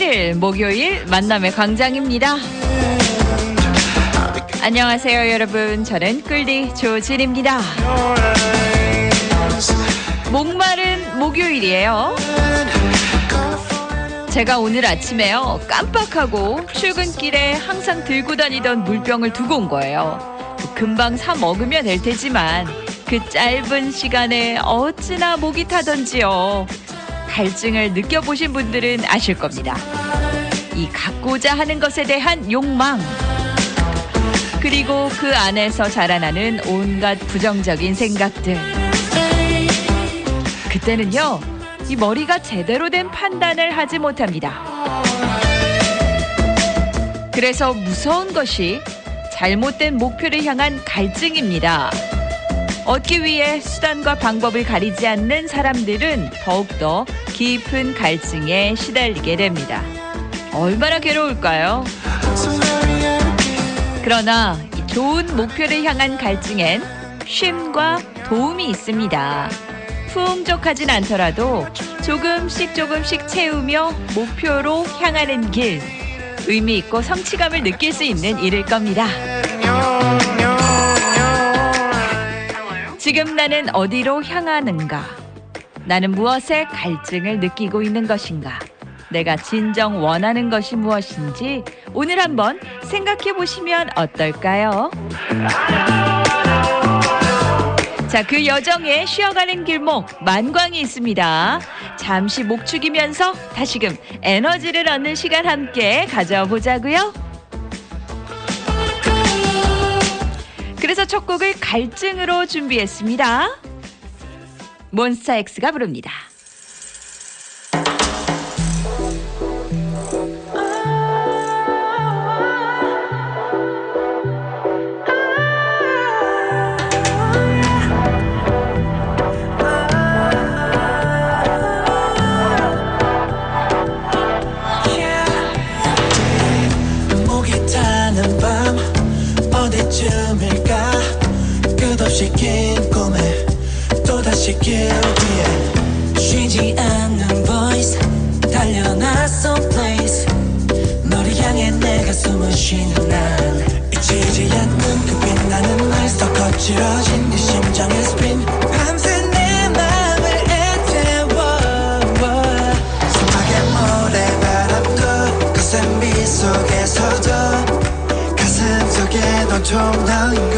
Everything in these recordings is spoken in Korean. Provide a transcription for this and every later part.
11일 목요일 만남의 광장입니다. 안녕하세요, 여러분. 저는 꿀디 조진입니다. 목마른 목요일이에요. 제가 오늘 아침에요 깜빡하고 출근길에 항상 들고 다니던 물병을 두고 온 거예요. 금방 사 먹으면 될 테지만 그 짧은 시간에 어찌나 목이 타던지요. 갈증을 느껴보신 분들은 아실 겁니다. 이 갖고자 하는 것에 대한 욕망 그리고 그 안에서 자라나는 온갖 부정적인 생각들. 그때는요, 이 머리가 제대로 된 판단을 하지 못합니다. 그래서 무서운 것이 잘못된 목표를 향한 갈증입니다. 얻기 위해 수단과 방법을 가리지 않는 사람들은 더욱더 깊은 갈증에 시달리게 됩니다. 얼마나 괴로울까요? 그러나 이 좋은 목표를 향한 갈증엔 쉼과 도움이 있습니다. 풍족하진 않더라도 조금씩 조금씩 채우며 목표로 향하는 길 의미 있고 성취감을 느낄 수 있는 일일 겁니다. 지금 나는 어디로 향하는가? 나는 무엇에 갈증을 느끼고 있는 것인가? 내가 진정 원하는 것이 무엇인지 오늘 한번 생각해 보시면 어떨까요? 자, 그 여정에 쉬어가는 길목 만광이 있습니다. 잠시 목 축이면서 다시금 에너지를 얻는 시간 함께 가져보자고요. 그래서 첫 곡을 갈증으로 준비했습니다. 몬스타엑스가 부릅니다. 거칠어진 네 심장의 spin. 밤새 내 맘을 애태워. 소막의 모래바람도 거센 비 속에서도 가슴 속에 넌 통나는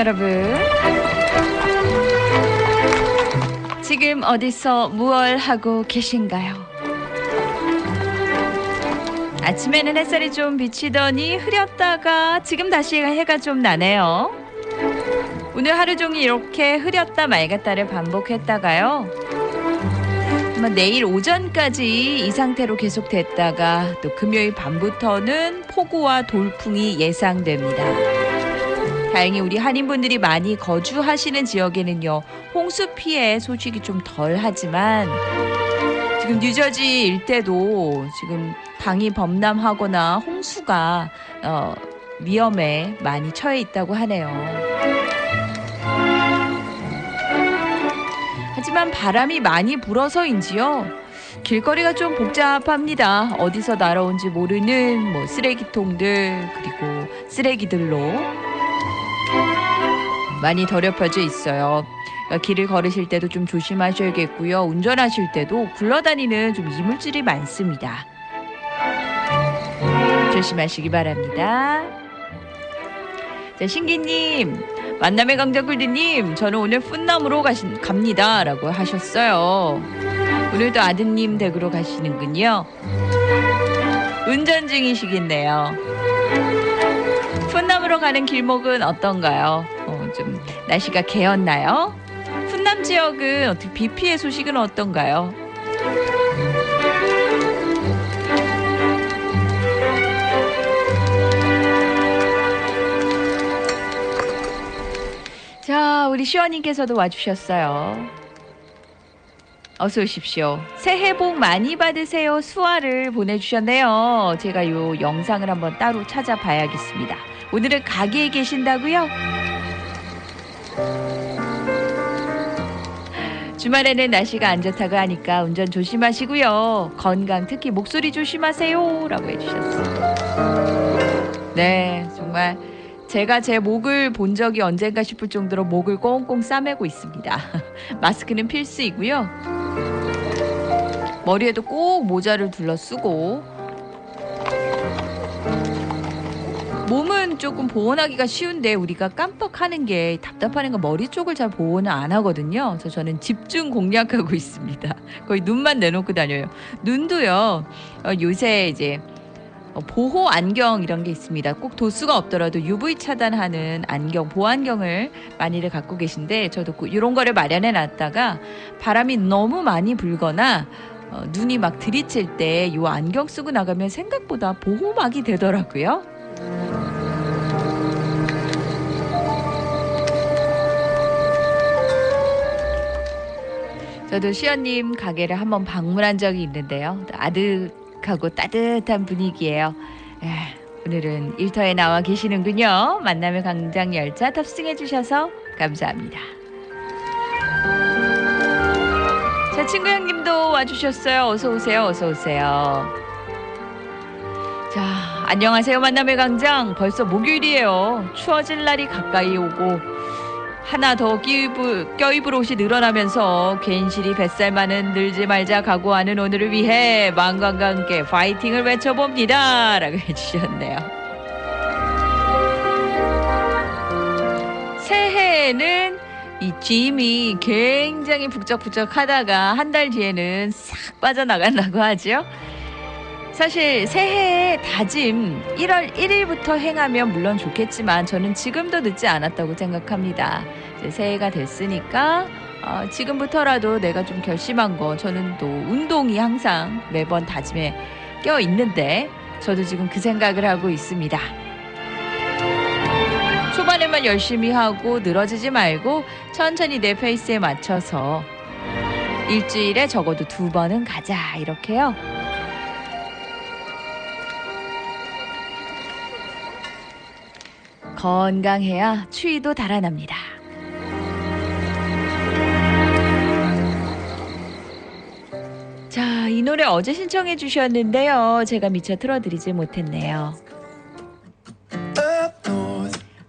여러분. 지금 어디서 무얼 하고 계신가요? 아침에는 햇살이 좀 비치더니 흐렸다가 지금 다시 해가 좀 나네요. 오늘 하루 종일 이렇게 흐렸다 맑았다를 반복했다가요. 아마 내일 오전까지 이 상태로 계속됐다가 또 금요일 밤부터는 폭우와 돌풍이 예상됩니다. 다행히 우리 한인분들이 많이 거주하시는 지역에는요 홍수 피해 소식이 좀 덜 하지만 지금 뉴저지 일대도 지금 강이 범람하거나 홍수가 어, 위험에 많이 처해 있다고 하네요. 하지만 바람이 많이 불어서인지요. 길거리가 좀 복잡합니다. 어디서 날아온지 모르는 뭐 쓰레기통들 그리고 쓰레기들로 많이 더럽혀져 있어요. 그러니까 길을 걸으실 때도 좀 조심하셔야겠고요. 운전하실 때도 굴러다니는 좀 이물질이 많습니다. 조심하시기 바랍니다. 자, 신기님, 만남의 강자 굴드님, 저는 오늘 푼남으로 가신, 갑니다. 라고 하셨어요. 오늘도 아드님 댁으로 가시는군요. 운전 중이시겠네요. 푼남으로 가는 길목은 어떤가요? 어, 좀 날씨가 개었나요? 푼남 지역은 어떻게 비 피해 소식은 어떤가요? 자, 우리 시원님께서도 와주셨어요. 어서 오십시오. 새해 복 많이 받으세요. 수화를 보내주셨네요. 제가 요 영상을 한번 따로 찾아봐야겠습니다. 오늘은 가게에 계신다고요? 주말에는 날씨가 안 좋다고 하니까 운전 조심하시고요. 건강 특히 목소리 조심하세요. 라고 해주셨어요. 네, 정말 제가 제 목을 본 적이 언젠가 싶을 정도로 목을 꽁꽁 싸매고 있습니다. 마스크는 필수이고요. 머리에도 꼭 모자를 둘러 쓰고 몸은 조금 보온하기가 쉬운데 우리가 깜빡하는 게 답답하는 거 머리 쪽을 잘 보온을 안 하거든요. 그래서 저는 집중 공략하고 있습니다. 거의 눈만 내놓고 다녀요. 눈도요. 어, 요새 이제 어, 보호 안경 이런 게 있습니다. 꼭 도수가 없더라도 UV 차단하는 안경, 보안경을 많이들 갖고 계신데 저도 그 이런 거를 마련해 놨다가 바람이 너무 많이 불거나 어, 눈이 막 들이칠 때 이 안경 쓰고 나가면 생각보다 보호막이 되더라고요. 저도 시연님 가게를 한번 방문한 적이 있는데요. 아득하고 따뜻한 분위기예요. 에, 오늘은 일터에 나와 계시는군요. 만남의 광장 열차 탑승해 주셔서 감사합니다. 자, 친구 형님도 와주셨어요. 어서 오세요. 어서 오세요. 자, 안녕하세요. 만남의 광장. 벌써 목요일이에요. 추워질 날이 가까이 오고 하나 더 끼입을, 껴입을 옷이 늘어나면서 괜시리 뱃살 많은 늘지 말자 각오하는 오늘을 위해 망관과 함께 파이팅을 외쳐봅니다. 라고 해주셨네요. 새해에는 이 짐이 굉장히 북적북적하다가 한 달 뒤에는 싹 빠져나간다고 하죠. 사실 새해에 다짐 1월 1일부터 행하면 물론 좋겠지만 저는 지금도 늦지 않았다고 생각합니다. 새해가 됐으니까 어, 지금부터라도 내가 좀 결심한 거 저는 또 운동이 항상 매번 다짐에 껴 있는데 저도 지금 그 생각을 하고 있습니다. 초반에만 열심히 하고 늘어지지 말고 천천히 내 페이스에 맞춰서 일주일에 적어도 두 번은 가자 이렇게요. 건강해야 추위도 달아납니다. 자, 이 노래 어제 신청해 주셨는데요. 제가 미처 틀어드리지 못했네요.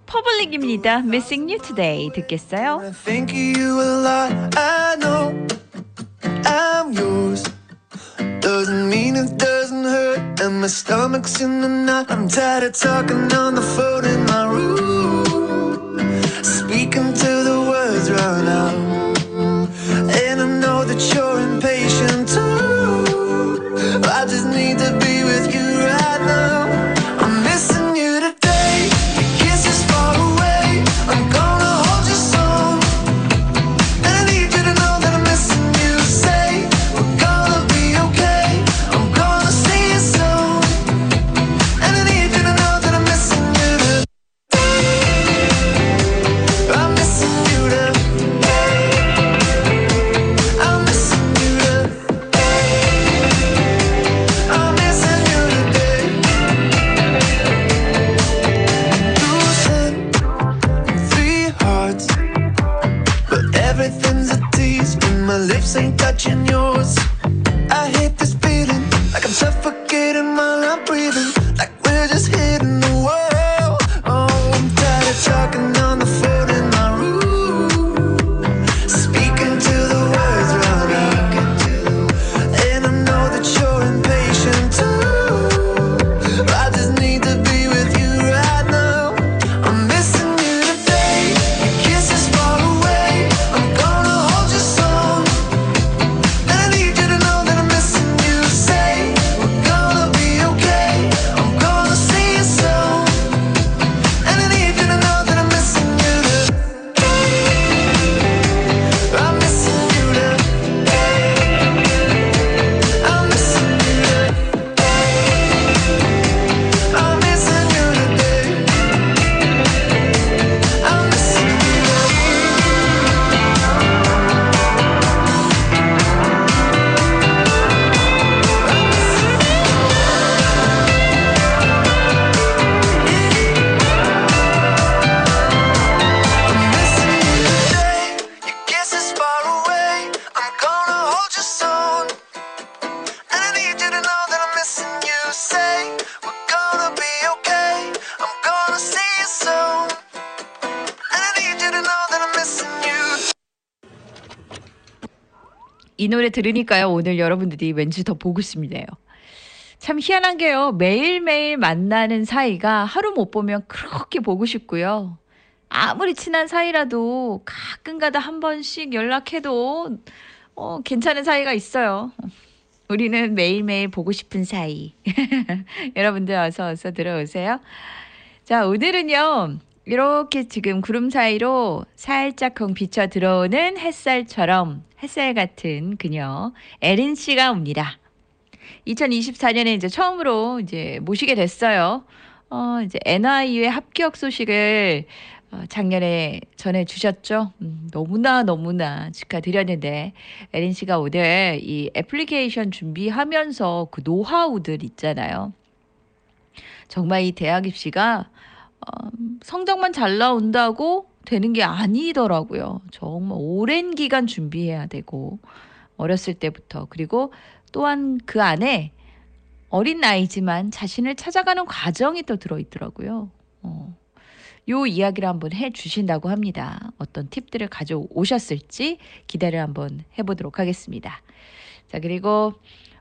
퍼블릭입니다. Missing You Today 듣겠어요? And my stomach's in the knot. I'm tired of talking on the phone room, speaking till the words run out. I hate this feeling, like I'm suffocating while I'm breathing, 이 노래 들으니까요. 오늘 여러분들이 왠지 더 보고 싶네요. 참 희한한 게요. 매일매일 만나는 사이가 하루 못 보면 그렇게 보고 싶고요. 아무리 친한 사이라도 가끔가다 한 번씩 연락해도 어, 괜찮은 사이가 있어요. 우리는 매일매일 보고 싶은 사이. 여러분들 어서 어서 들어오세요. 자, 오늘은요. 이렇게 지금 구름 사이로 살짝쿵 비쳐 들어오는 햇살처럼 햇살 같은 그녀 에린 씨가 옵니다. 2024년에 이제 처음으로 이제 모시게 됐어요. 어, 이제 NIU의 합격 소식을 어, 작년에 전해 주셨죠. 음, 너무나 너무나 축하드렸는데 에린 씨가 오늘 이 애플리케이션 준비하면서 그 노하우들 있잖아요. 정말 이 대학 입시가 어, 성적만 잘 나온다고 되는 게 아니더라고요. 정말 오랜 기간 준비해야 되고 어렸을 때부터 그리고 또한 그 안에 어린 나이지만 자신을 찾아가는 과정이 또 들어있더라고요. 어. 요 이야기를 한번 해 주신다고 합니다. 어떤 팁들을 가져오셨을지 기대를 한번 해보도록 하겠습니다. 자, 그리고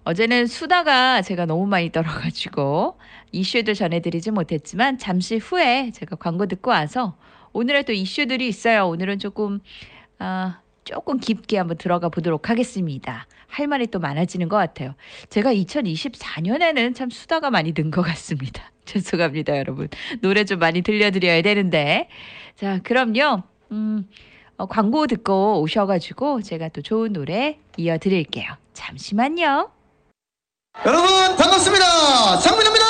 어제는 수다가 제가 너무 많이 떨어가지고 이슈들 전해드리지 못했지만 잠시 후에 제가 광고 듣고 와서 오늘의 또 이슈들이 있어요. 오늘은 조금 아, 조금 깊게 한번 들어가 보도록 하겠습니다. 할 말이 또 많아지는 것 같아요. 제가 2024년에는 참 수다가 많이 는 것 같습니다. 죄송합니다, 여러분. 노래 좀 많이 들려드려야 되는데. 자, 그럼요. 음, 어, 광고 듣고 오셔가지고 제가 또 좋은 노래 이어드릴게요. 잠시만요. 여러분 반갑습니다. 장민호입니다.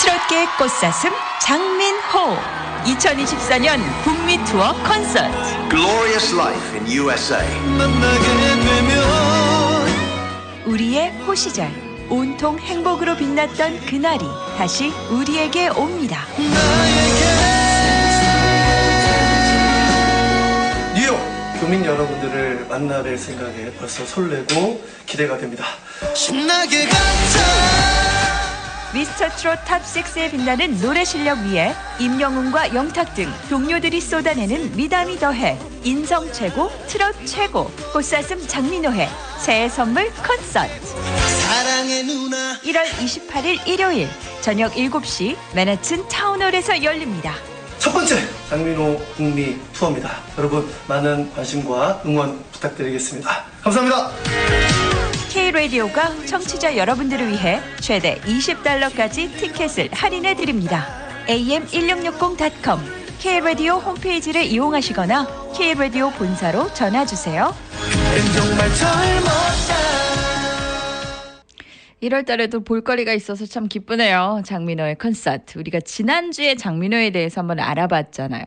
트롯계 꽃사슴 장민호 2024년 북미 투어 콘서트 Glorious Life in USA. 만나게 되면 우리의 호시절 온통 행복으로 빛났던 그날이 다시 우리에게 옵니다. 뉴욕 교민 여러분들을 만나뵐 생각에 벌써 설레고 기대가 됩니다. 신나게 가자 미스터 트롯 top 6에 빛나는 노래 실력 위에 임영웅과 영탁 등 동료들이 쏟아내는 미담이 더해 인성 최고 트롯 최고 꽃사슴 장민호의 새해 선물 콘서트 사랑의 누나 1월 28일 일요일 저녁 7시 맨하튼 타운홀에서 열립니다. 첫 번째 장민호 북미 투어입니다. 여러분 많은 관심과 응원 부탁드리겠습니다. 감사합니다. K-라디오가 청취자 여러분들을 위해 최대 20달러까지 티켓을 할인해 드립니다. am1660.com K-라디오 홈페이지를 이용하시거나 K-라디오 본사로 전화 주세요. 정말 젊었다 1월 달에도 볼거리가 있어서 참 기쁘네요. 장민호의 콘서트. 우리가 지난주에 장민호에 대해서 한번 알아봤잖아요.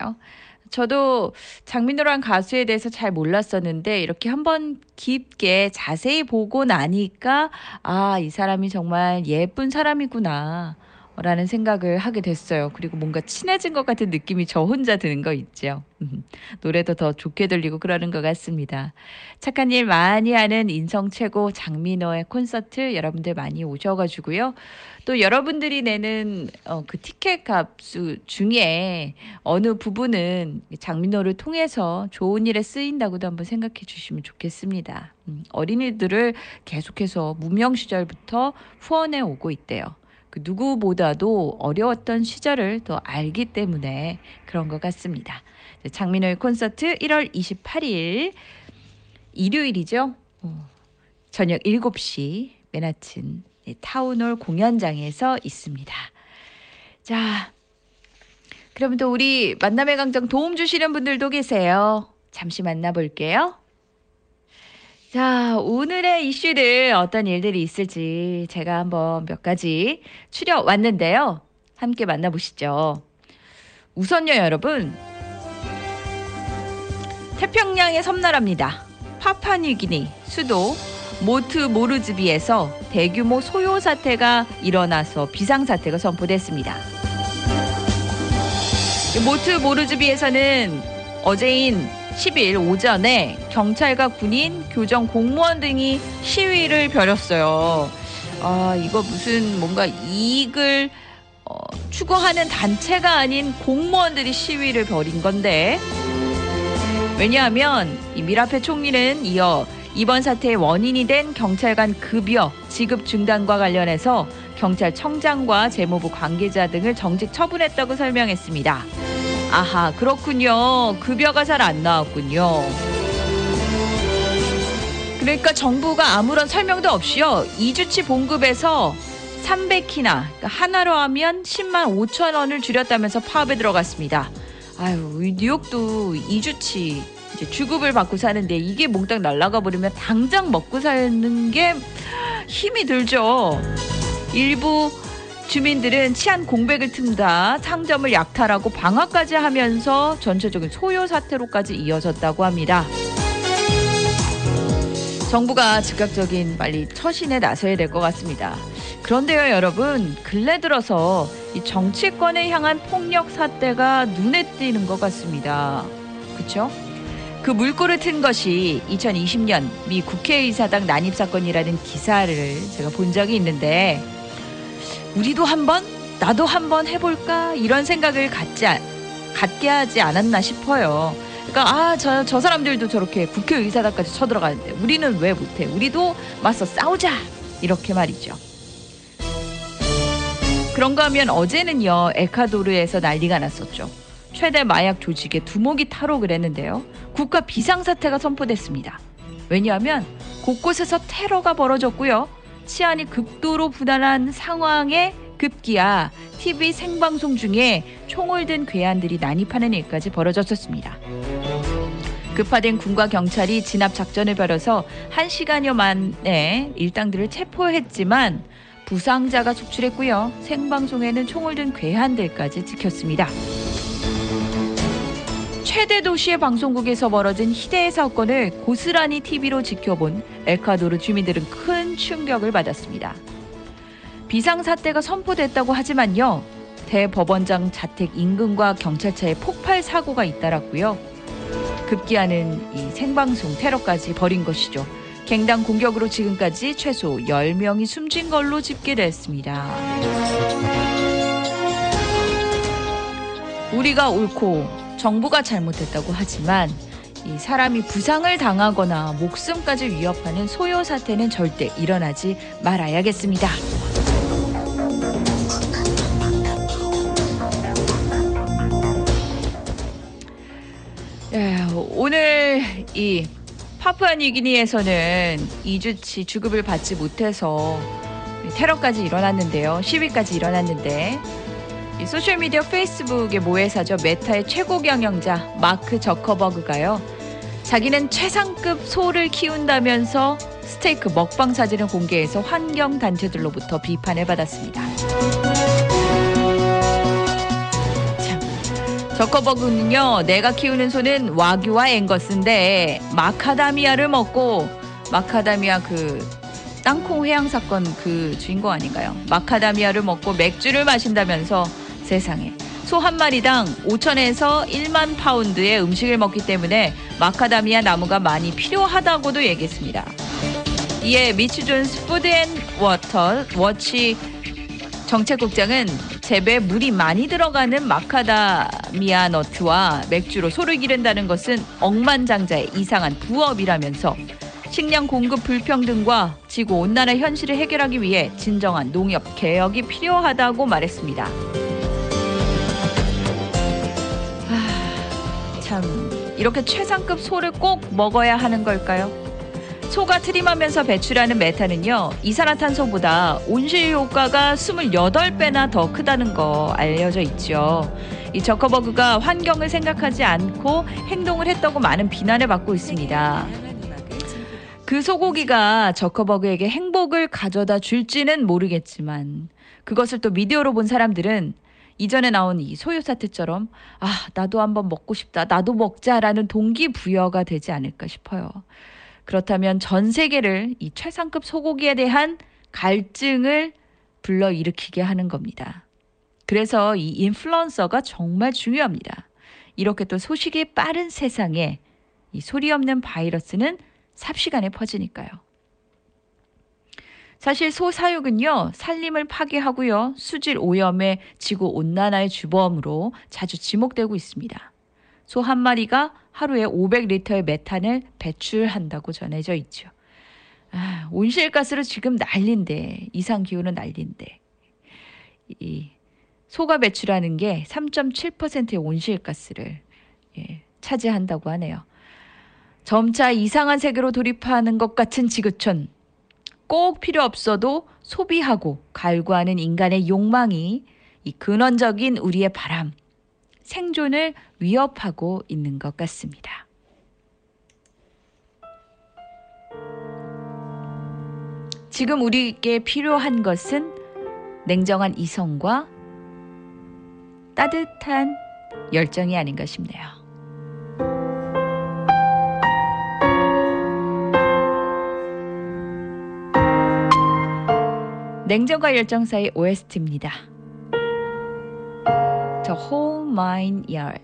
저도 장민호란 가수에 대해서 잘 몰랐었는데 이렇게 한번 깊게 자세히 보고 나니까 아, 이 사람이 정말 예쁜 사람이구나. 라는 생각을 하게 됐어요. 그리고 뭔가 친해진 것 같은 느낌이 저 혼자 드는 거 있죠. 노래도 더 좋게 들리고 그러는 것 같습니다. 착한 일 많이 하는 인성 최고 장민호의 콘서트 여러분들 많이 오셔가지고요. 또 여러분들이 내는 어, 그 티켓 값 중에 어느 부분은 장민호를 통해서 좋은 일에 쓰인다고도 한번 생각해 주시면 좋겠습니다. 음, 어린이들을 계속해서 무명 시절부터 후원해 오고 있대요. 그 누구보다도 어려웠던 시절을 더 알기 때문에 그런 것 같습니다. 장민호의 콘서트 1월 28일 일요일이죠. 어, 저녁 7시 맨하튼 타운홀 공연장에서 있습니다. 자, 그러면 또 우리 만남의 광장 도움 주시는 분들도 계세요. 잠시 만나볼게요. 자, 오늘의 이슈들 어떤 일들이 있을지 제가 한번 몇 가지 추려 왔는데요. 함께 만나보시죠. 우선요, 여러분. 태평양의 섬나라입니다. 파파뉴기니 수도 모트 모르즈비에서 대규모 소요 사태가 일어나서 비상 사태가 선포됐습니다. 모트 모르즈비에서는 어제인 10일 오전에 경찰과 군인, 교정 공무원 등이 시위를 벌였어요. 아, 이거 무슨 뭔가 이익을 어, 추구하는 단체가 아닌 공무원들이 시위를 벌인 건데 왜냐하면 이 미라페 총리는 이어 이번 사태의 원인이 된 경찰관 급여 지급 중단과 관련해서 경찰청장과 재무부 관계자 등을 정직 처분했다고 설명했습니다. 아하, 그렇군요. 급여가 잘 안 나왔군요. 그러니까 정부가 아무런 설명도 없이요. 2주치 봉급에서 300키나 그러니까 하나로 하면 10만 5천 원을 줄였다면서 파업에 들어갔습니다. 아유, 뉴욕도 2주치 이제 주급을 받고 사는데 이게 몽땅 날라가 버리면 당장 먹고 사는 게 힘이 들죠. 일부 주민들은 치안 공백을 틈다 상점을 약탈하고 방화까지 하면서 전체적인 소요 사태로까지 이어졌다고 합니다. 정부가 즉각적인 빨리 처신에 나서야 될 것 같습니다. 그런데요, 여러분, 근래 들어서 이 정치권에 향한 폭력 사태가 눈에 띄는 것 같습니다. 그렇죠? 그 물꼬를 튼 것이 2020년 미 국회의사당 난입 사건이라는 기사를 제가 본 적이 있는데 우리도 한번 나도 한번 해볼까 이런 생각을 갖지 갖게 하지 않았나 싶어요. 그러니까 아저 저 사람들도 저렇게 국회의사당까지 쳐들어가는데 우리는 왜 못해? 우리도 맞서 싸우자 이렇게 말이죠. 그런가 하면 어제는요 에콰도르에서 난리가 났었죠. 최대 마약 조직의 두목이 탈옥을 했는데요. 국가 비상사태가 선포됐습니다. 왜냐하면 곳곳에서 테러가 벌어졌고요. 치안이 극도로 불안한 상황에 급기야 TV 생방송 중에 총을 든 괴한들이 난입하는 일까지 벌어졌었습니다. 급파된 군과 경찰이 진압 작전을 벌여서 한 시간여 만에 일당들을 체포했지만 부상자가 속출했고요. 생방송에는 총을 든 괴한들까지 찍혔습니다. 최대 도시의 방송국에서 벌어진 희대의 사건을 고스란히 TV로 지켜본 엘카도르 주민들은 큰 충격을 받았습니다. 비상사태가 선포됐다고 하지만요. 대법원장 자택 인근과 경찰차에 폭발 사고가 잇따랐고요. 급기야는 이 생방송 테러까지 벌인 것이죠. 갱단 공격으로 지금까지 최소 10명이 숨진 걸로 집계됐습니다. 우리가 옳고 정부가 잘못했다고 하지만 이 사람이 부상을 당하거나 목숨까지 위협하는 소요 사태는 절대 일어나지 말아야겠습니다. 예, 오늘 이 파푸아니기니에서는 2주치 주급을 받지 못해서 테러까지 일어났는데요. 시위까지 일어났는데 이 소셜미디어 페이스북의 모회사죠. 메타의 최고 경영자 마크 저커버그가요. 자기는 최상급 소를 키운다면서 스테이크 먹방 사진을 공개해서 환경 단체들로부터 비판을 받았습니다. 참, 저커버그는요. 내가 키우는 소는 와규와 앵거스인데 마카다미아를 먹고 마카다미아 그 땅콩 회항 사건 그 주인공 아닌가요? 마카다미아를 먹고 맥주를 마신다면서 세상에 소 한 마리당 5천에서 1만 파운드의 음식을 먹기 때문에 마카다미아 나무가 많이 필요하다고도 얘기했습니다. 이에 미치 존스 푸드 앤 워터 워치 정책국장은 재배에 물이 많이 들어가는 마카다미아 너트와 맥주로 소를 기른다는 것은 억만장자의 이상한 부업이라면서 식량 공급 불평등과 지구 온난화 현실을 해결하기 위해 진정한 농업 개혁이 필요하다고 말했습니다. 이렇게 최상급 소를 꼭 먹어야 하는 걸까요? 소가 트림하면서 배출하는 메탄은요, 이산화탄소보다 온실 효과가 28배나 더 크다는 거 알려져 있죠. 이 저커버그가 환경을 생각하지 않고 행동을 했다고 많은 비난을 받고 있습니다. 그 소고기가 저커버그에게 행복을 가져다 줄지는 모르겠지만 그것을 또 미디어로 본 사람들은 이전에 나온 이 소요 사태처럼 아 나도 한번 먹고 싶다 나도 먹자라는 동기 부여가 되지 않을까 싶어요. 그렇다면 전 세계를 이 최상급 소고기에 대한 갈증을 불러 일으키게 하는 겁니다. 그래서 이 인플루언서가 정말 중요합니다. 이렇게 또 소식이 빠른 세상에 이 소리 없는 바이러스는 삽시간에 퍼지니까요. 사실 소 사육은요, 산림을 파괴하고요, 수질 오염에 지구 온난화의 주범으로 자주 지목되고 있습니다. 소 한 마리가 하루에 500리터의 메탄을 배출한다고 전해져 있죠. 아, 온실가스로 지금 난린데, 이상 기후는 난린데. 이 소가 배출하는 게 3.7%의 온실가스를 예, 차지한다고 하네요. 점차 이상한 세계로 돌입하는 것 같은 지구촌. 꼭 필요 없어도 소비하고 갈구하는 인간의 욕망이 이 근원적인 우리의 바람, 생존을 위협하고 있는 것 같습니다. 지금 우리에게 필요한 것은 냉정한 이성과 따뜻한 열정이 아닌가 싶네요. 냉정과 열정 사이 OST입니다. The Whole Mine Yard.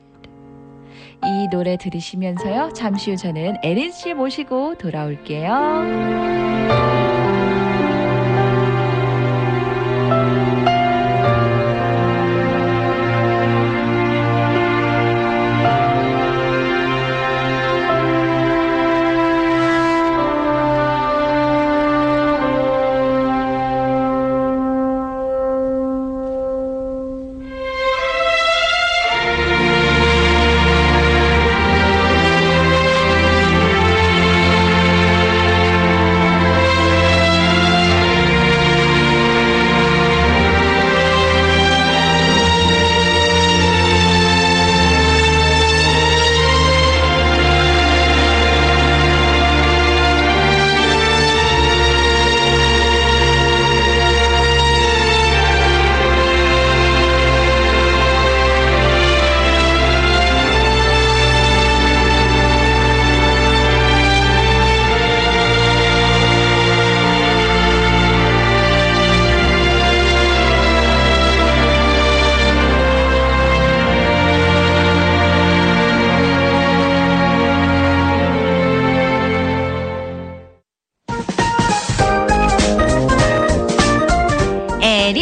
이 노래 들으시면서요. 잠시 후 저는 에린 씨 모시고 돌아올게요.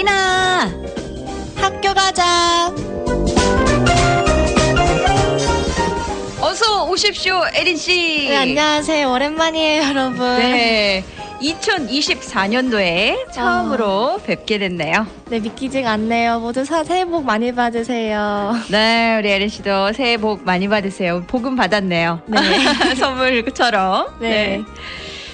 에리나 학교 가자. 어서 오십시오 에린 씨. 네, 안녕하세요. 오랜만이에요, 여러분. 네. 2024년도에 처음으로 뵙게 됐네요. 네, 믿기지가 않네요. 모두 사, 새해 복 많이 받으세요. 네, 우리 에린 씨도 새해 복 많이 받으세요. 복음 받았네요. 네. 선물처럼. 네.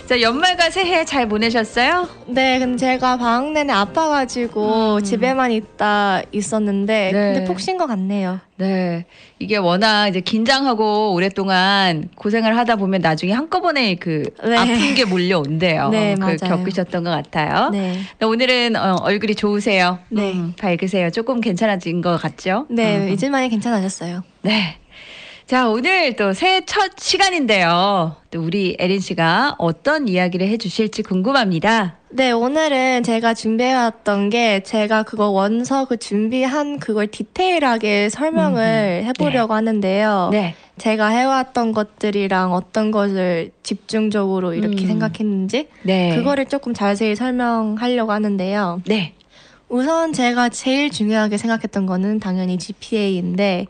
자, 연말과 새해 잘 보내셨어요? 네, 근데 제가 방학 내내 아파가지고 집에만 있다 있었는데, 음. 네. 근데 푹쉰것 같네요. 네. 이게 워낙 이제 긴장하고 오랫동안 고생을 하다 보면 나중에 한꺼번에 그 네. 아픈 게 몰려온대요. 네, 그 맞아요. 겪으셨던 것 같아요. 네. 네, 오늘은 어, 얼굴이 좋으세요. 네. 음, 밝으세요. 조금 괜찮아진 것 같죠? 네, 음. 이제 많이 괜찮아졌어요. 네. 자, 오늘 또 새해 첫 시간인데요. 또 우리 에린 씨가 어떤 이야기를 해주실지 궁금합니다. 네, 오늘은 제가 준비해왔던 게 제가 그거 원서 그 준비한 그걸 디테일하게 설명을 해보려고 하는데요. 네. 제가 해왔던 것들이랑 어떤 것을 집중적으로 이렇게 음. 생각했는지 네. 그거를 조금 자세히 설명하려고 하는데요. 네. 우선 제가 제일 중요하게 생각했던 거는 당연히 GPA인데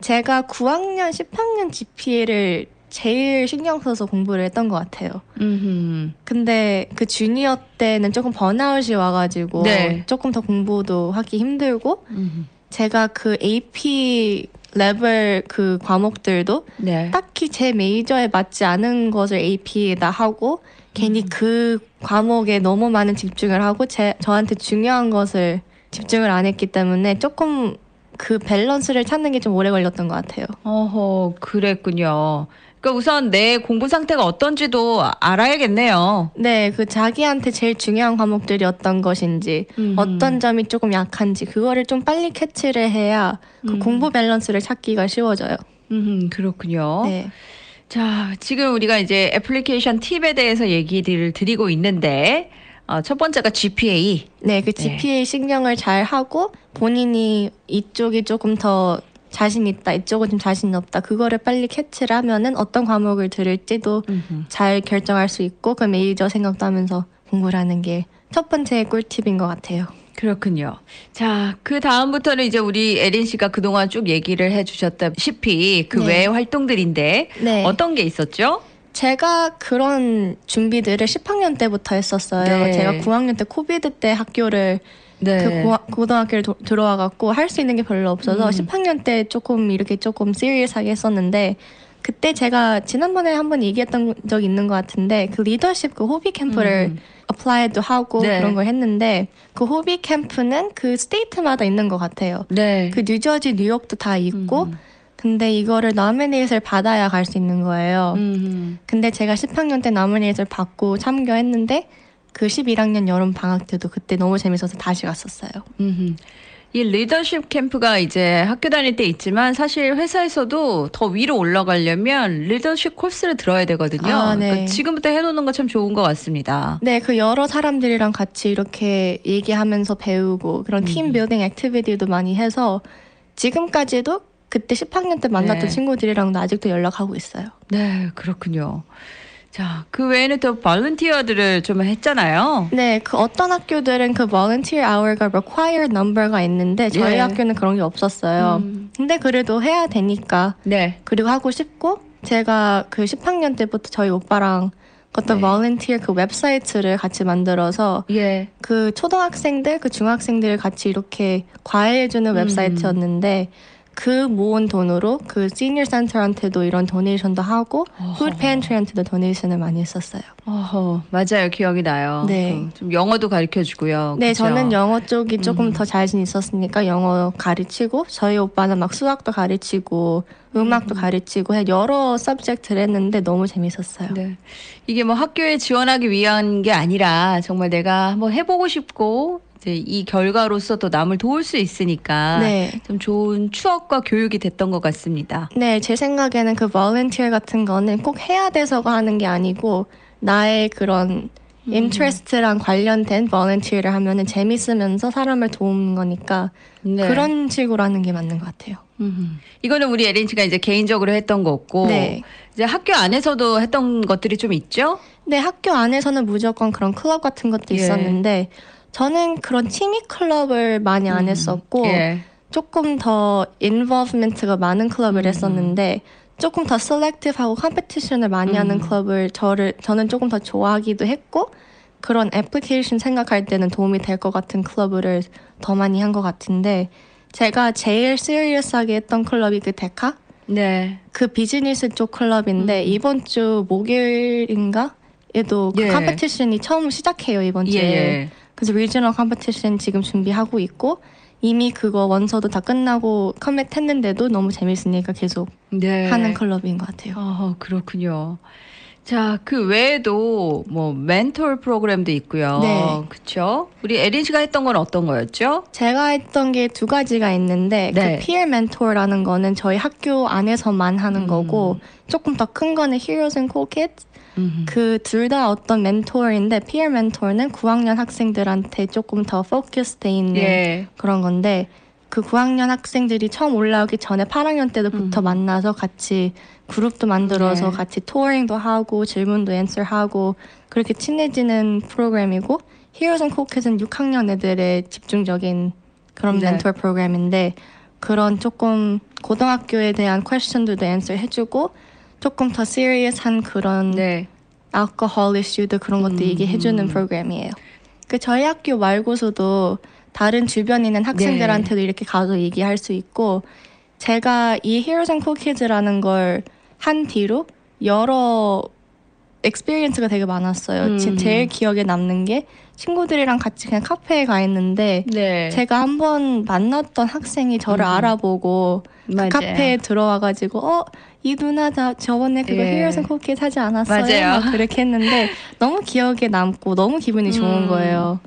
제가 9학년, 10학년 GPA를 제일 신경 써서 공부를 했던 것 같아요. 음. 근데 그 주니어 때는 조금 번아웃이 와가지고 네. 조금 더 공부도 하기 힘들고 음. 제가 그 AP 레벨 그 과목들도 네. 딱히 제 메이저에 맞지 않은 것을 AP에다 하고 괜히 그 과목에 너무 많은 집중을 하고 제 저한테 중요한 것을 집중을 안 했기 때문에 조금 그 밸런스를 찾는 게 좀 오래 걸렸던 것 같아요. 어허, 그랬군요. 그러니까 우선 내 공부 상태가 어떤지도 알아야겠네요. 네, 그 자기한테 제일 중요한 과목들이 어떤 것인지, 어떤 점이 조금 약한지, 그거를 좀 빨리 catch를 해야 그 공부 밸런스를 찾기가 쉬워져요. 음, 그렇군요. 네. 자, 지금 우리가 이제 application tip에 대해서 얘기를 드리고 있는데, 어, 첫 번째가 GPA. 네, 그 GPA 신경을 잘 하고 본인이 이쪽이 조금 더 자신 있다, 이쪽은 좀 자신 없다. 그거를 빨리 캐치를 하면은 어떤 과목을 들을지도 잘 결정할 수 있고 그 메이저 생각도 하면서 공부를 하는 게 첫 번째 꿀팁인 것 같아요. 그렇군요. 자, 그 다음부터는 이제 우리 에린 씨가 그동안 쭉 얘기를 해주셨다시피 그 네. 외의 활동들인데 네. 어떤 게 있었죠? 제가 그런 준비들을 10학년 때부터 했었어요. 네. 제가 9학년 때 COVID 때 학교를 네. 그 고, 고등학교를 도- 들어와 갖고 할 수 있는 게 별로 없어서 음. 10학년 때 조금 이렇게 조금 serious하게 했었는데 그때 제가 지난번에 한번 얘기했던 적이 있는 것 같은데 그 리더십 그 HOBY 캠프를 apply도 하고 음. 네. 그런 걸 했는데 그 HOBY 캠프는 그 state마다 있는 것 같아요. 네. 그 뉴저지, 뉴욕도 다 있고 음. 근데 이거를 nominate를 받아야 갈 수 있는 거예요. 음. 근데 제가 10학년 때 nominate를 받고 참여했는데 그 11학년 여름 방학 때도 그때 너무 재밌어서 다시 갔었어요. 음. 이 리더십 캠프가 이제 학교 다닐 때 있지만 사실 회사에서도 더 위로 올라가려면 리더십 코스를 들어야 되거든요. 아, 네. 그러니까 지금부터 해놓는 거 참 좋은 것 같습니다. 네, 그 여러 사람들이랑 같이 이렇게 얘기하면서 배우고 그런 team building activity도 많이 해서 지금까지도 그때 10학년 때 만났던 네. 친구들이랑도 아직도 연락하고 있어요. 네, 그렇군요. 자, 그 외에는 또 발런티어들을 좀 했잖아요. 네, 그 어떤 학교들은 그 volunteer hour가 required number가 있는데 저희 예. 학교는 그런 게 없었어요. 음. 근데 그래도 해야 되니까 네. 그리고 하고 싶고 제가 그 10학년 때부터 저희 오빠랑 어떤 네. volunteer 그 웹사이트를 같이 만들어서 예. 그 초등학생들, 그 중학생들 같이 이렇게 과외해주는 음. 웹사이트였는데 그 모은 돈으로 그 시니어 센터한테도 이런 donation도 하고 food pantry한테도 donation을 많이 했었어요. 어허, 맞아요. 기억이 나요. 네. 그좀 영어도 가르쳐 주고요. 네, 그죠? 저는 영어 쪽이 조금 음. 더 자신 있었으니까 영어 가르치고 저희 오빠는 막 수학도 가르치고 음악도 가르치고 해 여러 subject를 했는데 너무 재밌었어요. 네. 이게 뭐 학교에 지원하기 위한 게 아니라 정말 내가 한번 해보고 싶고 이제 이 결과로서 또 남을 도울 수 있으니까 네. 좀 좋은 추억과 교육이 됐던 것 같습니다. 네, 제 생각에는 그 volunteer 같은 거는 꼭 해야 돼서가 하는 게 아니고 나의 그런 음. interest랑 관련된 volunteer를 하면은 재밌으면서 사람을 도우는 거니까 네. 그런 식으로 하는 게 맞는 것 같아요. 음. 이거는 우리 에린 씨가 이제 개인적으로 했던 거고 네. 이제 학교 안에서도 했던 것들이 좀 있죠? 네, 학교 안에서는 무조건 그런 클럽 같은 것도 예. 있었는데 저는 그런 취미 클럽을 많이 안 음, 했었고 예. 조금 더 involvement가 많은 클럽을 음. 했었는데 조금 더 selective하고 competition을 많이 하는 음. 클럽을 저를 저는 조금 더 좋아하기도 했고 그런 애플리케이션 생각할 때는 도움이 될 것 같은 클럽을 더 많이 한 것 같은데 제가 제일 serious하게 했던 클럽이 그 DECA 네. 그 비즈니스 쪽 클럽인데 음. 이번 주 목요일인가? 에도 그 예. competition이 처음 시작해요 이번 예, 주에. 예. 그래서 regional competition 지금 준비하고 있고 이미 그거 원서도 다 끝나고 commit 했는데도 너무 재밌으니까 계속 네. 하는 클럽인 것 같아요. 어, 그렇군요. 자, 그 외에도 뭐 멘토 프로그램도 있고요. 네. 그렇죠? 우리 에린 씨가 했던 건 어떤 거였죠? 제가 했던 게 두 가지가 있는데 네. 그 peer mentor라는 거는 저희 학교 안에서만 하는 음. 거고 조금 더 큰 거는 Heroes and Cool Kids 그 둘 다 어떤 멘토인데 peer mentor는 9학년 학생들한테 조금 더 포커스돼 있는 예. 그런 건데 그 9학년 학생들이 처음 올라오기 전에 8학년 때부터 만나서 같이 그룹도 만들어서 음. 네. 같이 touring도 하고 질문도 answer하고 그렇게 친해지는 프로그램이고 Heroes and Cool Kids는 6학년 애들의 집중적인 그런 네. 멘토 프로그램인데 그런 조금 고등학교에 대한 question들도 answer 해주고 조금 더 시리어스한 그런 네. 알코올 이슈도 그런 것도 음. 얘기해주는 프로그램이에요. 그 저희 학교 말고서도 다른 주변에 있는 학생들한테도 네. 이렇게 가서 얘기할 수 있고 제가 이 Heroes and Cool Kids라는 걸 한 뒤로 여러 experience가 되게 많았어요. 제- 음. 제일 기억에 남는 게 친구들이랑 같이 그냥 카페에 가 있는데 네. 제가 한 번 만났던 학생이 저를 음. 알아보고 그 맞아요. 카페에 들어와가지고 어 이 누나 다 저번에 그거 예. 히어스 코키 사지 않았어요? 맞아요. 막 그렇게 했는데 너무 기억에 남고 너무 기분이 좋은 음. 거예요.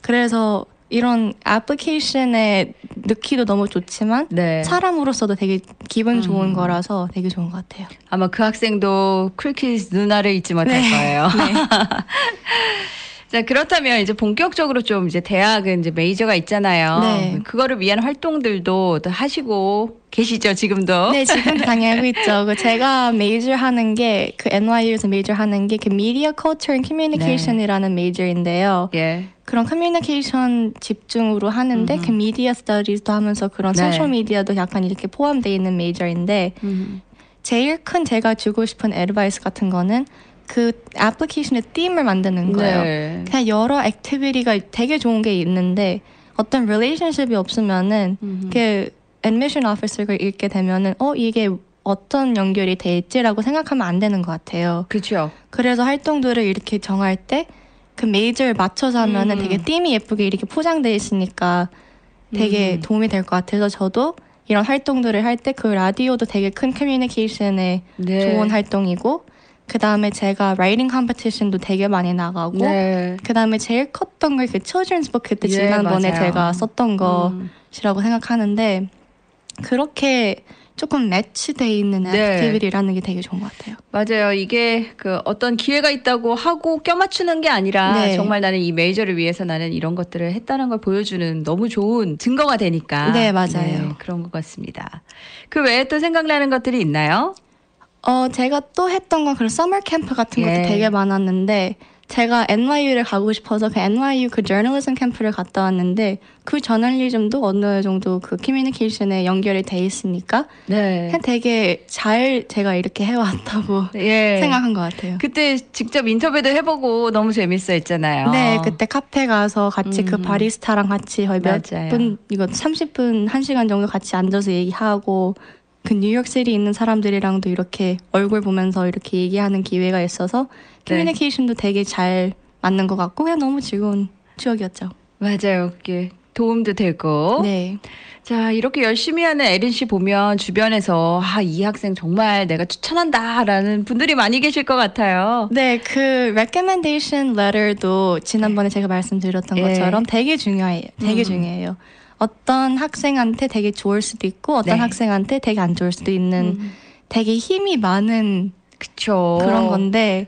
그래서 이런 application에 넣기도 너무 좋지만 네. 사람으로서도 되게 기분 좋은 음. 거라서 되게 좋은 것 같아요. 아마 그 학생도 Cool Kids 누나를 잊지 못할 네. 거예요. 자, 그렇다면 이제 본격적으로 좀 이제 대학은 이제 major가 있잖아요. 네. 그거를 위한 활동들도 또 하시고 계시죠, 지금도? 네, 지금도 당연히 하고 있죠. 그 제가 메이저 하는 게 그 NYU에서 major 하는 게 그 Media, Culture, and Communication이라는 major인데요. 예. 그런 커뮤니케이션 집중으로 하는데 그 media study도 하면서 그런 네. 소셜 미디어도 약간 이렇게 포함되어 있는 major인데 제일 큰 제가 주고 싶은 advice 같은 거는 그 application의 theme을 만드는 거예요. 네. 그냥 여러 activity가 되게 좋은 게 있는데 어떤 relationship이 없으면은 그 admission officer가 읽게 되면은 어 이게 어떤 연결이 돼 있지라고 생각하면 안 되는 것 같아요. 그렇죠. 그래서 활동들을 이렇게 정할 때 그 major를 맞춰서 하면은 음. 되게 띠이 예쁘게 이렇게 포장돼 있으니까 되게 음. 도움이 될 것 같아서 저도 이런 활동들을 할 때 그 라디오도 되게 큰 커뮤니케이션에 네. 좋은 활동이고 그 다음에 제가 writing competition도 되게 많이 나가고 네. 그 다음에 제일 컸던 게 그 children's book 그때 예, 지난번에 맞아요. 제가 썼던 음. 것이라고 생각하는데 그렇게 조금 매치돼 있는 네. activity라는 게 되게 좋은 것 같아요. 맞아요. 이게 그 어떤 기회가 있다고 하고 껴맞추는 게 아니라 네. 정말 나는 이 major를 위해서 나는 이런 것들을 했다는 걸 보여주는 너무 좋은 증거가 되니까. 네, 맞아요. 그런 것 같습니다. 그 외에 또 생각나는 것들이 있나요? 어, 제가 또 했던 건 그런 summer camp 같은 것도 예. 되게 많았는데 제가 NYU를 가고 싶어서 그 NYU 그 저널리즘 캠프를 갔다 왔는데 그 저널리즘도 어느 정도 그 커뮤니케이션에 연결이 돼 있으니까 네. 되게 잘 제가 이렇게 해왔다고 예. 생각한 것 같아요. 그때 직접 인터뷰도 해보고 너무 재밌어 했잖아요. 네, 그때 카페 가서 같이 그 음. 바리스타랑 같이 거의 맞아요. 몇 분, 이거 30분, 1시간 정도 같이 앉아서 얘기하고 그 뉴욕시티 있는 사람들이랑도 이렇게 얼굴 보면서 이렇게 얘기하는 기회가 있어서 네. 커뮤니케이션도 되게 잘 맞는 것 같고 그냥 너무 즐거운 추억이었죠. 맞아요. 그게 도움도 되고. 네. 자, 이렇게 열심히 하는 에린 씨 보면 주변에서 아, 이 학생 정말 내가 추천한다라는 분들이 많이 계실 것 같아요. 네, 그 recommendation letter도 지난번에 제가 말씀드렸던 예. 것처럼 되게 중요해요. 되게 음. 중요해요. 어떤 학생한테 되게 좋을 수도 있고 어떤 네. 학생한테 되게 안 좋을 수도 있는 음. 되게 힘이 많은 그쵸. 그런 건데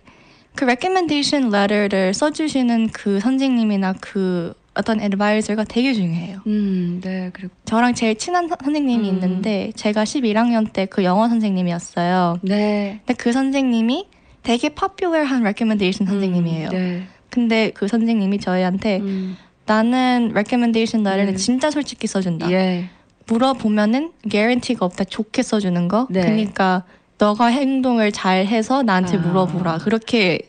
그 recommendation letter를 써주시는 그 선생님이나 그 어떤 advisor가 되게 중요해요. 음, 네, 그리고 저랑 제일 친한 선- 선생님이 음. 있는데 제가 11학년 때 그 영어 선생님이었어요. 네. 근데 그 선생님이 되게 popular한 recommendation 선생님이에요. 음, 네. 근데 그 선생님이 저희한테 음. 나는 recommendation letter는 네. 진짜 솔직히 써준다. 예. 물어보면은 guarantee가 없다. 좋게 써주는 거. 네. 그러니까 너가 행동을 잘 해서 나한테 아. 물어보라. 그렇게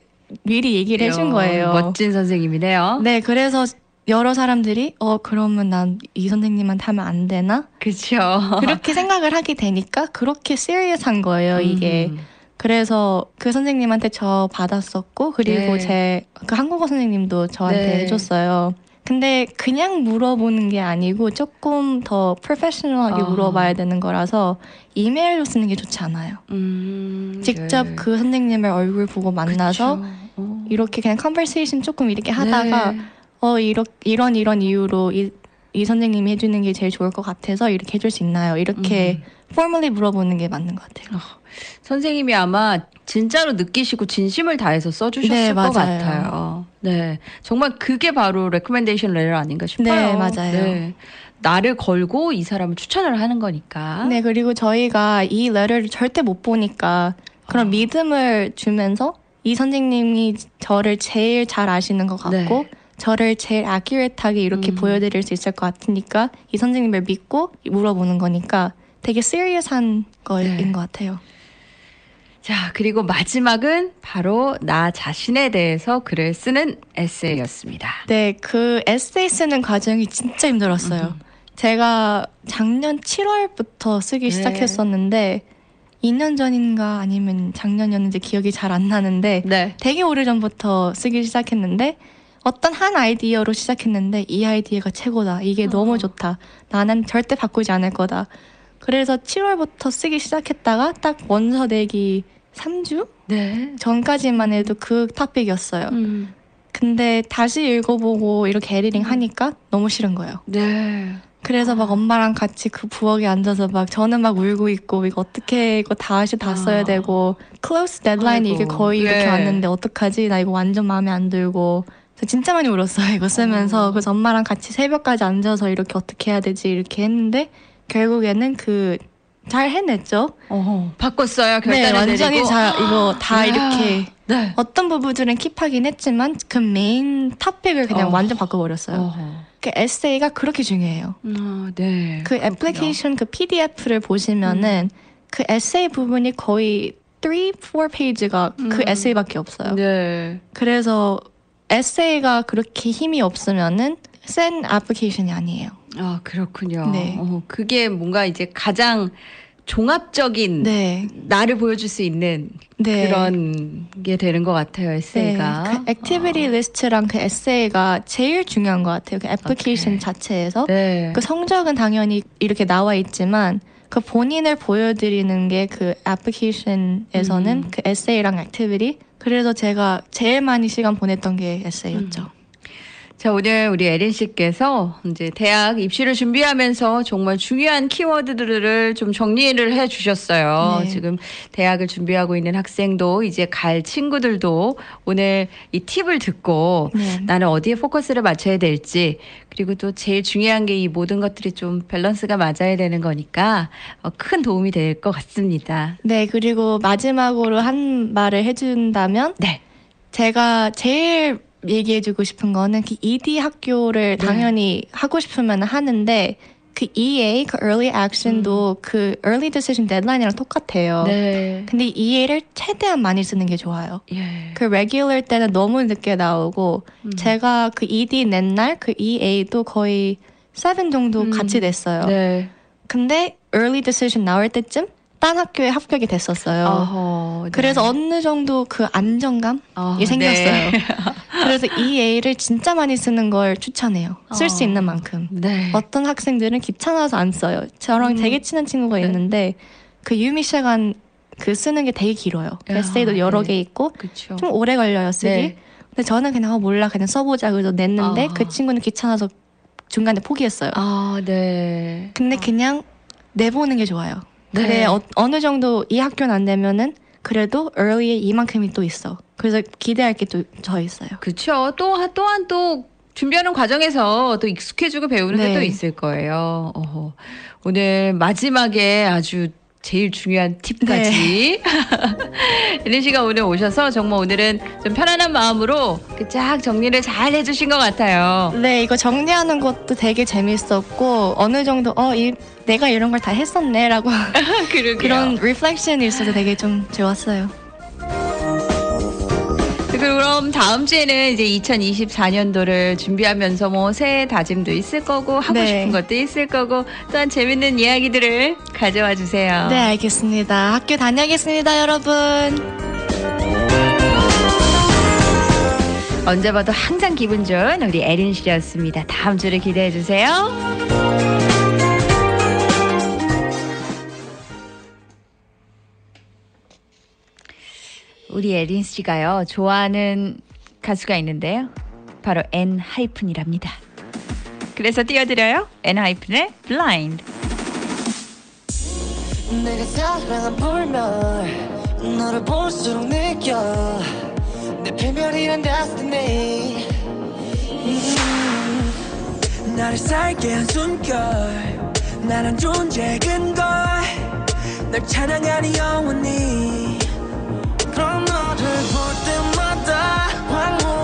미리 얘기를 해준 거예요. 멋진 선생님이네요. 네, 그래서 여러 사람들이 어 그러면 난 이 선생님한테 하면 안 되나? 그렇죠. 그렇게 생각을 하게 되니까 그렇게 serious한 거예요, 이게. 음. 그래서 그 선생님한테 저 받았었고 그리고 네. 제그 한국어 선생님도 저한테 네. 해줬어요. 근데 그냥 물어보는 게 아니고 조금 더 프로페셔널하게 아. 물어봐야 되는 거라서 이메일로 쓰는 게 좋지 않아요. 음, 직접 네. 그 선생님을 얼굴 보고 만나서. 어. 이렇게 그냥 conversation 조금 이렇게 하다가 네. 어 이러, 이런 이런 이유로 이, 이 선생님이 해주는 게 제일 좋을 것 같아서 이렇게 해줄 수 있나요? 이렇게 formally 물어보는 게 맞는 것 같아요. 선생님이 아마 진짜로 느끼시고 진심을 다해서 써주셨을 네, 것. 같아요. 네, 정말 그게 바로 recommendation letter 아닌가 싶어요. 네, 맞아요. 나를 걸고 이 사람을 추천을 하는 거니까. 네 그리고 저희가 이 레터를 절대 못 보니까 그런 아. 믿음을 주면서 이 선생님이 저를 제일 잘 아시는 것 같고 네. 저를 제일 아큐레트하게 이렇게 음. 보여드릴 수 있을 것 같으니까 이 선생님을 믿고 물어보는 거니까 되게 시리어스한 거인 네. 것 같아요. 자, 그리고 마지막은 바로 나 자신에 대해서 글을 쓰는 에세이였습니다. 네, 그 에세이 쓰는 과정이 진짜 힘들었어요. 제가 작년 7월부터 쓰기 네. 시작했었는데 2년 전인가 아니면 작년이었는지 기억이 잘 안 나는데 네. 되게 오래전부터 쓰기 시작했는데 어떤 한 아이디어로 시작했는데 이 아이디어가 최고다. 이게 너무 좋다. 나는 절대 바꾸지 않을 거다. 그래서 7월부터 쓰기 시작했다가 딱 원서 내기 3주 네. 전까지만 해도 그 토픽이었어요. 음. 근데 다시 읽어보고 이렇게 editing 하니까 너무 싫은 거예요. 네. 그래서 막 엄마랑 같이 그 부엌에 앉아서 막 저는 막 울고 있고 이거 어떻게 이거 다시 다 써야 아. 되고 close deadline이 이게. 거의 이렇게 네. 왔는데 어떡하지 나 이거 완전 마음에 안 들고 그래서 진짜 많이 울었어요 이거 쓰면서 그래서 엄마랑 같이 새벽까지 앉아서 이렇게 어떻게 해야 되지 이렇게 했는데 결국에는 그 잘 해냈죠. 어, 바꿨어요. 결단을 네, 완전히 내리고. 자 이거 다 이야. 이렇게 네. 어떤 부분들은 keep하긴 했지만 그 main topic을 그냥 어. 완전 바꿔버렸어요. 어허. 그 에세이가 그렇게 중요해요. 아, 네. 그. 애플리케이션 그 PDF를 보시면은 그 에세이 부분이 거의 3, 4페이지가 그 음. 에세이밖에 없어요. 네. 그래서 에세이가 그렇게 힘이 없으면은 센 application이 아니에요. 아, 그렇군요. 네. 어, 그게 뭔가 이제 가장 종합적인 네. 나를 보여줄 수 있는 네. 그런 게 되는 것 같아요, 에세이가. 네. 그 activity list랑 그 에세이가 제일 중요한 것 같아요. 그 애플리케이션 오케이. 자체에서. 네. 그 성적은 당연히 이렇게 나와 있지만 그 본인을 보여드리는 게 그 application에서는 음. 그 에세이랑 activity 그래서 제가 제일 많이 시간 보냈던 게 에세이였죠. 음. 자, 오늘 우리 에린 씨께서 이제 대학 입시를 준비하면서 정말 중요한 키워드들을 좀 정리를 해 주셨어요. 네. 지금 대학을 준비하고 있는 학생도 이제 갈 친구들도 오늘 이 팁을 듣고 네. 나는 어디에 포커스를 맞춰야 될지 그리고 또 제일 중요한 게 이 모든 것들이 좀 밸런스가 맞아야 되는 거니까 어, 큰 도움이 될 것 같습니다. 네 그리고 마지막으로 한 말을 해준다면 네. 제가 제일 얘기해주고 싶은 거는 그 ED 학교를 네. 당연히 하고 싶으면 하는데 그 EA 그 Early Action도 그 Early Decision Deadline이랑 똑같아요. 네. 근데 EA를 최대한 많이 쓰는 게 좋아요. 예. 그 레귤러 때는 너무 늦게 나오고 음. 제가 그 ED 낸 날 그 EA도 거의 7 정도 음. 같이 냈어요. 네. 근데 early decision 나올 때쯤 딴 학교에 합격이 됐었어요. 어허, 네. 그래서 어느 정도 그 안정감이 어, 생겼어요. 네. 그래서 EA를 진짜 많이 쓰는 걸 추천해요. 쓸수 어. 있는 만큼. 네. 어떤 학생들은 귀찮아서 안 써요. 저랑 음. 되게 친한 친구가 네. 있는데 그 유미 시간 그 쓰는 게 되게 길어요. 그 아, 에세이도 여러 네. 개 있고 그렇죠. 좀 오래 걸려요 쓰기. 네. 근데 저는 그냥 어, 몰라 그냥 써보자 그래서 냈는데 아. 그 친구는 귀찮아서 중간에 포기했어요. 아, 네. 근데 그냥 내보는 게 좋아요. 네. 그래 어, 어느 정도 이 학교는 안 되면은 그래도 early에 이만큼이 또 있어. 그래서 기대할 게 또 저 있어요. 그렇죠. 또 한- 또한 또 준비하는 과정에서 또 익숙해지고 배우는 게 네. 또 있을 거예요. 어허. 오늘 마지막에 아주 제일 중요한 팁까지. 예린 씨가 오늘 오셔서 정말 오늘은 좀 편안한 마음으로 그 쫙 정리를 잘 해주신 것 같아요. 네, 이거 정리하는 것도 되게 재밌었고 어느 정도 어, 이, 내가 이런 걸 다 했었네라고. 그런 reflection이 있어서 되게 좀 좋았어요. 그럼 다음 주에는 이제 2024년도를 준비하면서 뭐 새해 다짐도 있을 거고 하고 네. 싶은 것도 있을 거고 또한 재밌는 이야기들을 가져와 주세요. 네, 알겠습니다. 학교 다녀오겠습니다, 여러분. 언제 봐도 항상 기분 좋은 우리 에린 씨였습니다. 다음 주를 기대해 주세요. 우리 에린 씨가요 좋아하는 가수가 있는데요. 바로 엔 하이픈이랍니다. 그래서 띄워드려요. 엔 하이픈의 Blind. 내가 사랑한 불멸 너를 볼수록 느껴 내 패멸이란 destiny 음, 나를 살게 한 숨결 나란 존재 근거 널 찬양하니 영원히 때마다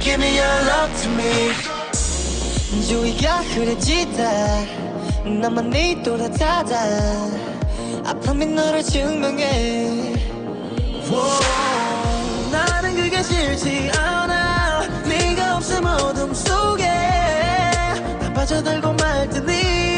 Give, me your love to me. 주위가 흐려지다. 나만 네 또렷하다. 아픔이 너를 증명해. Whoa, 나는 그게 싫지 않아. 네가 없음 어둠 속에. 나 빠져들고 말더니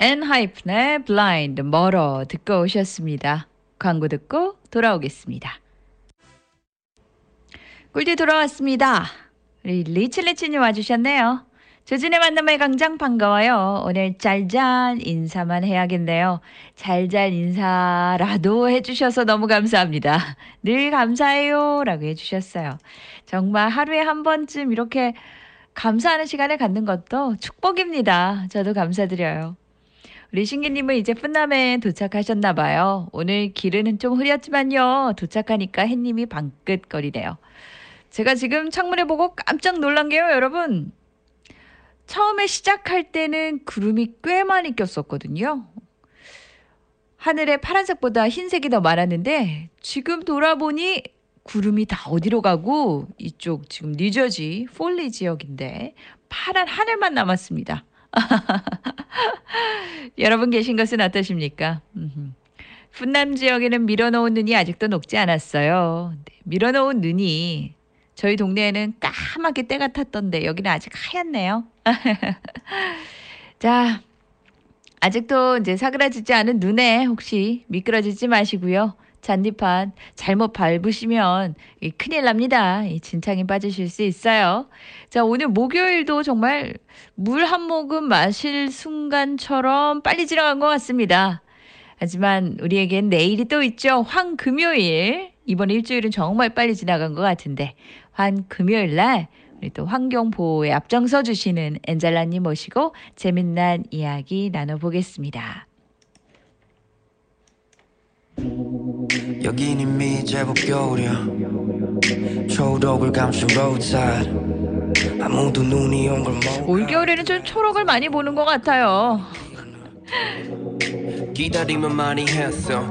엔 하이픈의 Blind 멀어 듣고 오셨습니다. 광고 듣고 돌아오겠습니다. 꿀디 돌아왔습니다. 우리 리치리치님 와주셨네요. 조진의 만남의 강장 반가워요. 오늘 짤짤 인사만 해야겠네요. 잘잘 인사라도 해주셔서 너무 감사합니다. 늘 감사해요. 라고 해주셨어요. 정말 하루에 한 번쯤 이렇게 감사하는 시간을 갖는 것도 축복입니다. 저도 감사드려요. 우리 신기님은 이제 푼남에 도착하셨나 봐요. 오늘 길은 좀 흐렸지만요. 도착하니까 햇님이 방긋거리네요. 제가 지금 창문에 보고 깜짝 놀란 게요, 여러분. 처음에 시작할 때는 구름이 꽤 많이 꼈었거든요. 하늘에 파란색보다 흰색이 더 많았는데 지금 돌아보니 구름이 다 어디로 가고 이쪽 지금 뉴저지 폴리 지역인데 파란 하늘만 남았습니다. 여러분 계신 것은 어떠십니까? fun남 지역에는 밀어놓은 눈이 아직도 녹지 않았어요. 네, 밀어놓은 눈이 저희 동네에는 까맣게 때가 탔던데 여기는 아직 하얗네요. 자, 아직도 이제 사그라지지 않은 눈에 혹시 미끄러지지 마시고요. 잔디판 잘못 밟으시면 이 큰일 납니다. 이 진창에 빠지실 수 있어요. 자, 오늘 목요일도 정말 물 한 모금 마실 순간처럼 빨리 지나간 것 같습니다. 하지만 우리에겐 내일이 또 있죠. 황 금요일. 이번 일주일은 정말 빨리 지나간 것 같은데 황금요일 날 우리 또 환경 보호에 앞장서 주시는 엔젤라님 모시고 재밌는 이야기 나눠보겠습니다. 여긴 이미 제법 겨울이야 초록을 감춘 roadside 아무도 눈이 온걸 몰라 올겨울에는 좀 초록을 많이 보는 것 같아요. 기다림은 많이 했어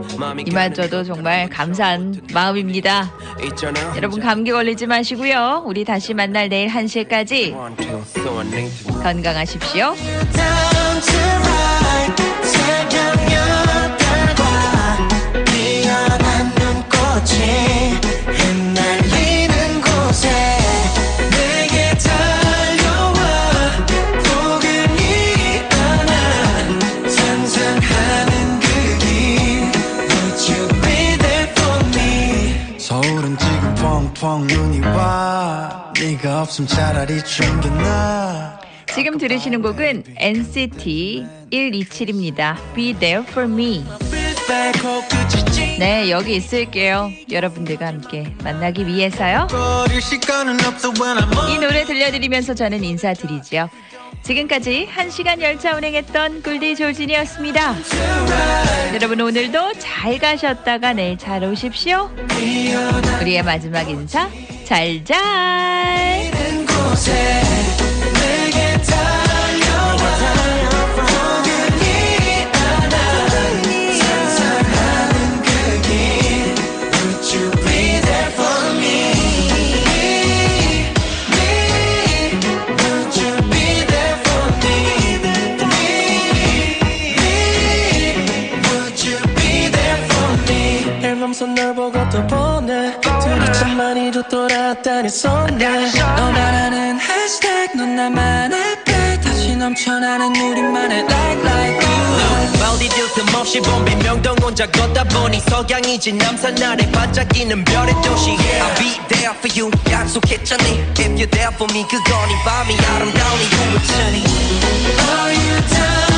이마저도 정말 감사한 마음입니다. 있잖아 여러분 감기 걸리지 마시고요. 우리 다시 만날 내일 1시까지 One, two, so I need to 건강하십시오. 지금 들으시는 곡은 NCT 127입니다. Be there for me. 네, 여기 있을게요. 여러분들과 함께 만나기 위해서요. 이 노래 들려드리면서 저는 인사드리죠. 지금까지 1시간 열차 운행했던 꿀디 조진이었습니다. 여러분 오늘도 잘 가셨다가 내일 잘 오십시오. 우리의 마지막 인사 잘 잘. 참 많이 좋더라다니 손에 너 나라는 해시태그 넌 나만의 백 다시 넘쳐나는 우리만의 like like you 어디들 틈없이 본 비명동 혼자 걷다 보니 석양이지 남산 아래 반짝이는 별의 도시. I'll be there for you. 약속했잖니. If you're there for me 그건 이 밤이 아름다운 이유였잖니. Are you down